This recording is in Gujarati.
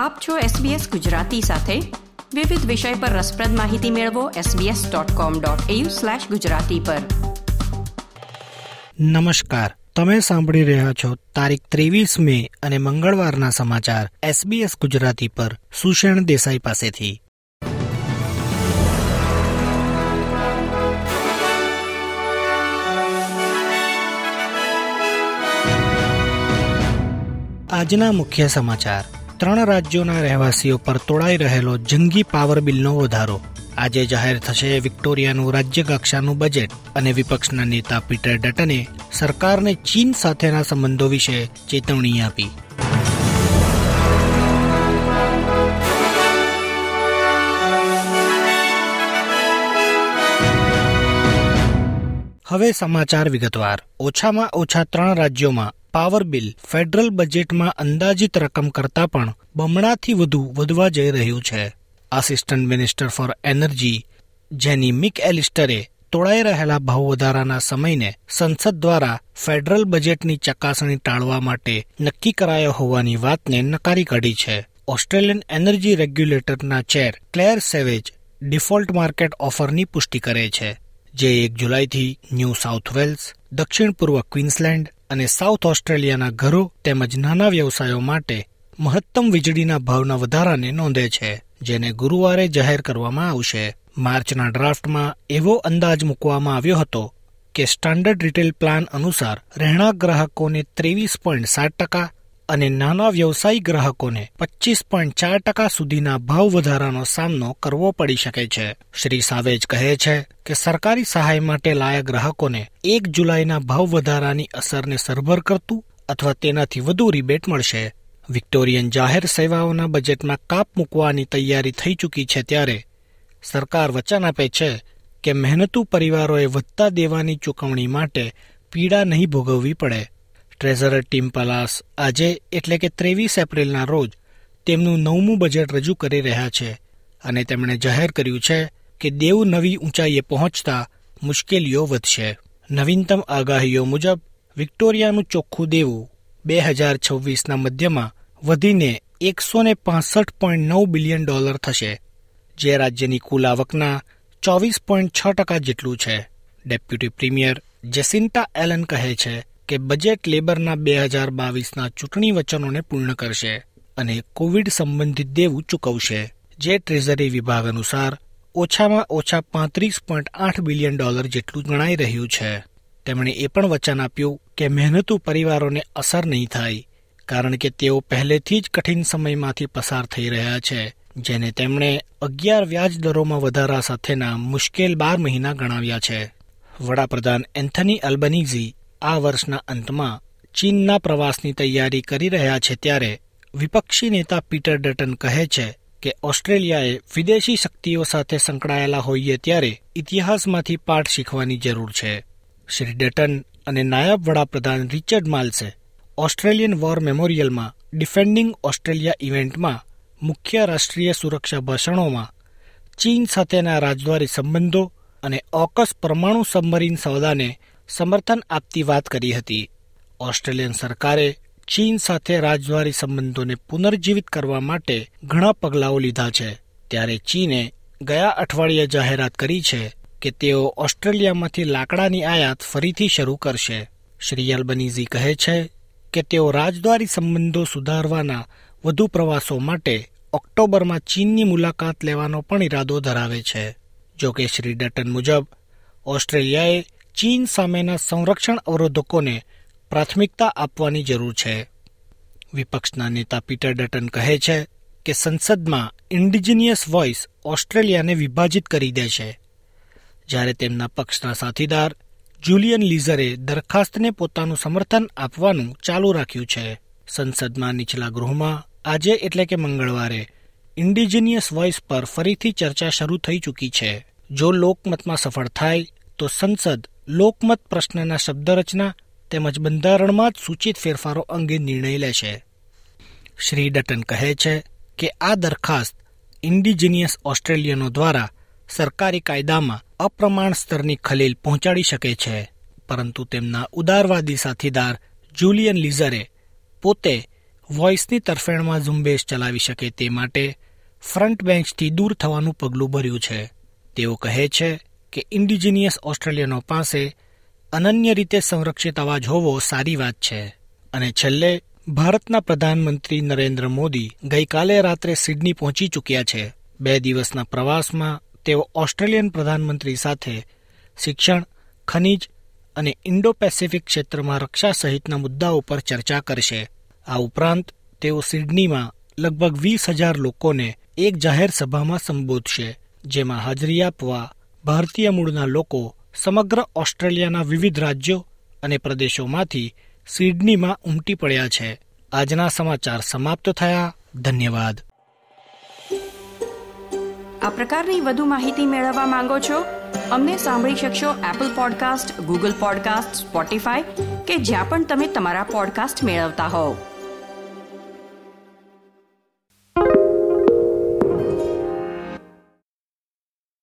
આપ છો SBS ગુજરાતી સાથે. વિવિધ વિષય પર રસપ્રદ માહિતી મેળવો sbs.com.au/gujarati પર. નમસ્કાર. તમે સાંભળી રહ્યા છો તારીખ ત્રેવીસ મે અને મંગળવારના સમાચાર SBS ગુજરાતી પર સુષેણ દેસાઈ પાસેથી. આજના મુખ્ય સમાચાર. ત્રણ રાજ્યોના રહેવાસીઓ પર તોડાઈ રહેલો જંગી પાવર બિલનો વધારો. આજે જાહેર થશે વિક્ટોરિયાનું રાજ્ય કક્ષાનું બજેટ અને વિપક્ષના નેતા પીટર ડટને સરકારને ચીન સાથેના સંબંધો વિશે ચેતવણી આપી. હવે સમાચાર વિગતવાર. ઓછામાં ઓછા ત્રણ રાજ્યોમાં પાવર બિલ ફેડરલ બજેટમાં અંદાજિત રકમ કરતાં પણ બમણાથી વધુ વધવા જઈ રહ્યું છે. આસિસ્ટન્ટ મિનિસ્ટર ફોર એનર્જી જેની મિક એલિસ્ટરે તોડાઈ રહેલા ભાવ વધારાના સમયને સંસદ દ્વારા ફેડરલ બજેટની ચકાસણી ટાળવા માટે નક્કી કરાયો હોવાની વાતને નકારી કાઢી છે. Australian energy રેગ્યુલેટરના chair Clare Savage default market ઓફરની પુષ્ટિ કરે છે. જે એક જુલાઈથી ન્યૂ સાઉથ વેલ્સ, દક્ષિણ પૂર્વ ક્વીન્સલેન્ડ અને સાઉથ ઓસ્ટ્રેલિયાના ઘરો તેમજ નાના વ્યવસાયો માટે મહત્તમ વીજળીના ભાવના વધારાને નોંધે છે, જેને ગુરુવારે જાહેર કરવામાં આવશે. માર્ચના ડ્રાફ્ટમાં એવો અંદાજ મૂકવામાં આવ્યો હતો કે સ્ટાન્ડર્ડ રિટેલ પ્લાન અનુસાર રહેણાંક ગ્રાહકોને ત્રેવીસ પોઈન્ટ સાત ટકા અને નાના વ્યવસાયી ગ્રાહકોને પચીસ પોઈન્ટ ચાર ટકા સુધીના ભાવ વધારાનો સામનો કરવો પડી શકે છે. શ્રી સાવેજ કહે છે કે સરકારી સહાય માટે લાયક ગ્રાહકોને એક જુલાઈના ભાવ વધારાની અસરને સરભર કરતું અથવા તેનાથી વધુ રિબેટ મળશે. વિક્ટોરિયન જાહેર સેવાઓના બજેટમાં કાપ મૂકવાની તૈયારી થઈ ચૂકી છે ત્યારે સરકાર વચન આપે છે કે મહેનતુ પરિવારોએ વધતા દેવાની ચૂકવણી માટે પીડા નહીં ભોગવવી પડે. ટ્રેઝરર ટીમ પલાસ આજે એટલે કે ત્રેવીસ એપ્રિલના રોજ તેમનું નવમું બજેટ રજૂ કરી રહ્યા છે અને તેમણે જાહેર કર્યું છે કે દેવ નવી ઊંચાઈએ પહોંચતા મુશ્કેલીઓ વધશે. નવીનતમ આગાહીઓ મુજબ વિક્ટોરિયાનું ચોખ્ખું દેવું બે હજાર છવ્વીસના મધ્યમાં વધીને એકસો ને પોઈન્ટ નવ બિલિયન ડોલર થશે, જે રાજ્યની કુલ આવકના ચોવીસ પોઈન્ટ છ ટકા જેટલું છે. ડેપ્યુટી પ્રીમિયર જેસિન્ટા એલન કહે છે કે બજેટ લેબરના બે હજાર બાવીસના ચૂંટણી વચનોને પૂર્ણ કરશે અને કોવિડ સંબંધિત દેવું ચૂકવશે. જે ટ્રેઝરી વિભાગ અનુસાર ઓછામાં ઓછા પાંત્રીસ પોઈન્ટ આઠ બિલિયન ડોલર જેટલું ગણાઈ રહ્યું છે. તેમણે એ પણ વચન આપ્યું કે મહેનતુ પરિવારોને અસર નહીં થાય, કારણ કે તેઓ પહેલેથી જ કઠિન સમયમાંથી પસાર થઈ રહ્યા છે, જેને તેમણે અગિયાર વ્યાજ દરોમાં વધારા સાથેના મુશ્કેલ બાર મહિના ગણાવ્યા છે. વડાપ્રધાન એન્થની અલ્બનીઝી આ વર્ષના અંતમાં ચીનના પ્રવાસની તૈયારી કરી રહ્યા છે ત્યારે વિપક્ષી નેતા પીટર ડટન કહે છે કે ઓસ્ટ્રેલિયાએ વિદેશી શક્તિઓ સાથે સંકળાયેલા હોઈએ ત્યારે ઇતિહાસમાંથી પાઠ શીખવાની જરૂર છે. શ્રી ડટન અને નાયબ વડાપ્રધાન રિચર્ડ માલ્સે ઓસ્ટ્રેલિયન વોર મેમોરિયલમાં ડિફેન્ડિંગ ઓસ્ટ્રેલિયા ઇવેન્ટમાં મુખ્ય રાષ્ટ્રીય સુરક્ષા ભાષણોમાં ચીન સાથેના રાજદ્વારી સંબંધો અને ઓકસ પરમાણુ સબમરીન સોદાને સમર્થન આપતી વાત કરી હતી. ઓસ્ટ્રેલિયન સરકારે ચીન સાથે રાજદ્વારી સંબંધોને પુનર્જીવિત કરવા માટે ઘણા પગલાઓ લીધા છે. ત્યારે ચીને ગયા અઠવાડિયે જાહેરાત કરી છે કે તેઓ ઓસ્ટ્રેલિયામાંથી લાકડાની આયાત ફરીથી શરૂ કરશે. શ્રી અલ્બનીઝી કહે છે કે તેઓ રાજદ્વારી સંબંધો સુધારવાના વધુ પ્રવાસો માટે ઓક્ટોબરમાં ચીનની મુલાકાત લેવાનો પણ ઇરાદો ધરાવે છે. જો કે શ્રી ડટન મુજબ, ઓસ્ટ્રેલિયાએ ચીન સામેના સંરક્ષણ અવરોધકોને પ્રાથમિકતા આપવાની જરૂર છે. વિપક્ષના નેતા પીટર ડટન કહે છે કે સંસદમાં ઇન્ડિજિનિયસ વોઇસ ઓસ્ટ્રેલિયાને વિભાજિત કરી દે છે. જ્યારે તેમના પક્ષના સાથીદાર જુલિયન લીઝરે દરખાસ્તને પોતાનું સમર્થન આપવાનું ચાલુ રાખ્યું છે. સંસદમાં નીચલા ગૃહમાં આજે એટલે કે મંગળવારે ઇન્ડિજિનિયસ વોઇસ પર ફરીથી ચર્ચા શરૂ થઈ ચૂકી છે. જો લોકમતમાં સફળ થાય, તો સંસદ લોકમત પ્રશ્નના શબ્દરચના તેમજ બંધારણમાં જ સૂચિત ફેરફારો અંગે નિર્ણય લેશે. શ્રી ડટન કહે છે કે આ દરખાસ્ત ઇન્ડિજિનિયસ ઓસ્ટ્રેલિયનો દ્વારા સરકારી કાયદામાં અપ્રમાણ સ્તરની ખલેલ પહોંચાડી શકે છે. પરંતુ તેમના ઉદારવાદી સાથીદાર જુલિયન લીઝરે પોતે વોઇસની તરફેણમાં ઝુંબેશ ચલાવી શકે તે માટે ફ્રન્ટ બેન્ચથી દૂર થવાનું પગલું ભર્યું છે. તેઓ કહે છે કે ઇન્ડિજિનિયસ ઓસ્ટ્રેલિયનો પાસે અનન્ય રીતે સંરક્ષિત અવાજ હોવો સારી વાત છે. અને છેલ્લે, ભારતના પ્રધાનમંત્રી નરેન્દ્ર મોદી ગઈકાલે રાત્રે સિડની પહોંચી ચૂક્યા છે. બે દિવસના પ્રવાસમાં તેઓ ઓસ્ટ્રેલિયન પ્રધાનમંત્રી સાથે શિક્ષણ, ખનિજ અને ઇન્ડો પેસિફિક ક્ષેત્રમાં રક્ષા સહિતના મુદ્દાઓ પર ચર્ચા કરશે. આ ઉપરાંત, તેઓ સિડનીમાં લગભગ વીસ હજાર લોકોને એક જાહેર સભામાં સંબોધશે, જેમાં હાજરી આપવા ભારતીય મૂળના લોકો સમગ્ર ઓસ્ટ્રેલિયાના વિવિધ રાજ્યો અને પ્રદેશોમાંથી સિડનીમાં ઉમટી પડ્યા છે. આજના સમાચાર સમાપ્ત થયા. ધન્યવાદ. આ પ્રકારની વધુ માહિતી મેળવવા માંગો છો? અમને સાંભળી શકશો Apple podcast Google podcast Spotify કે જ્યાં પણ તમે તમારા પોડકાસ્ટ મેળવતા હોવ.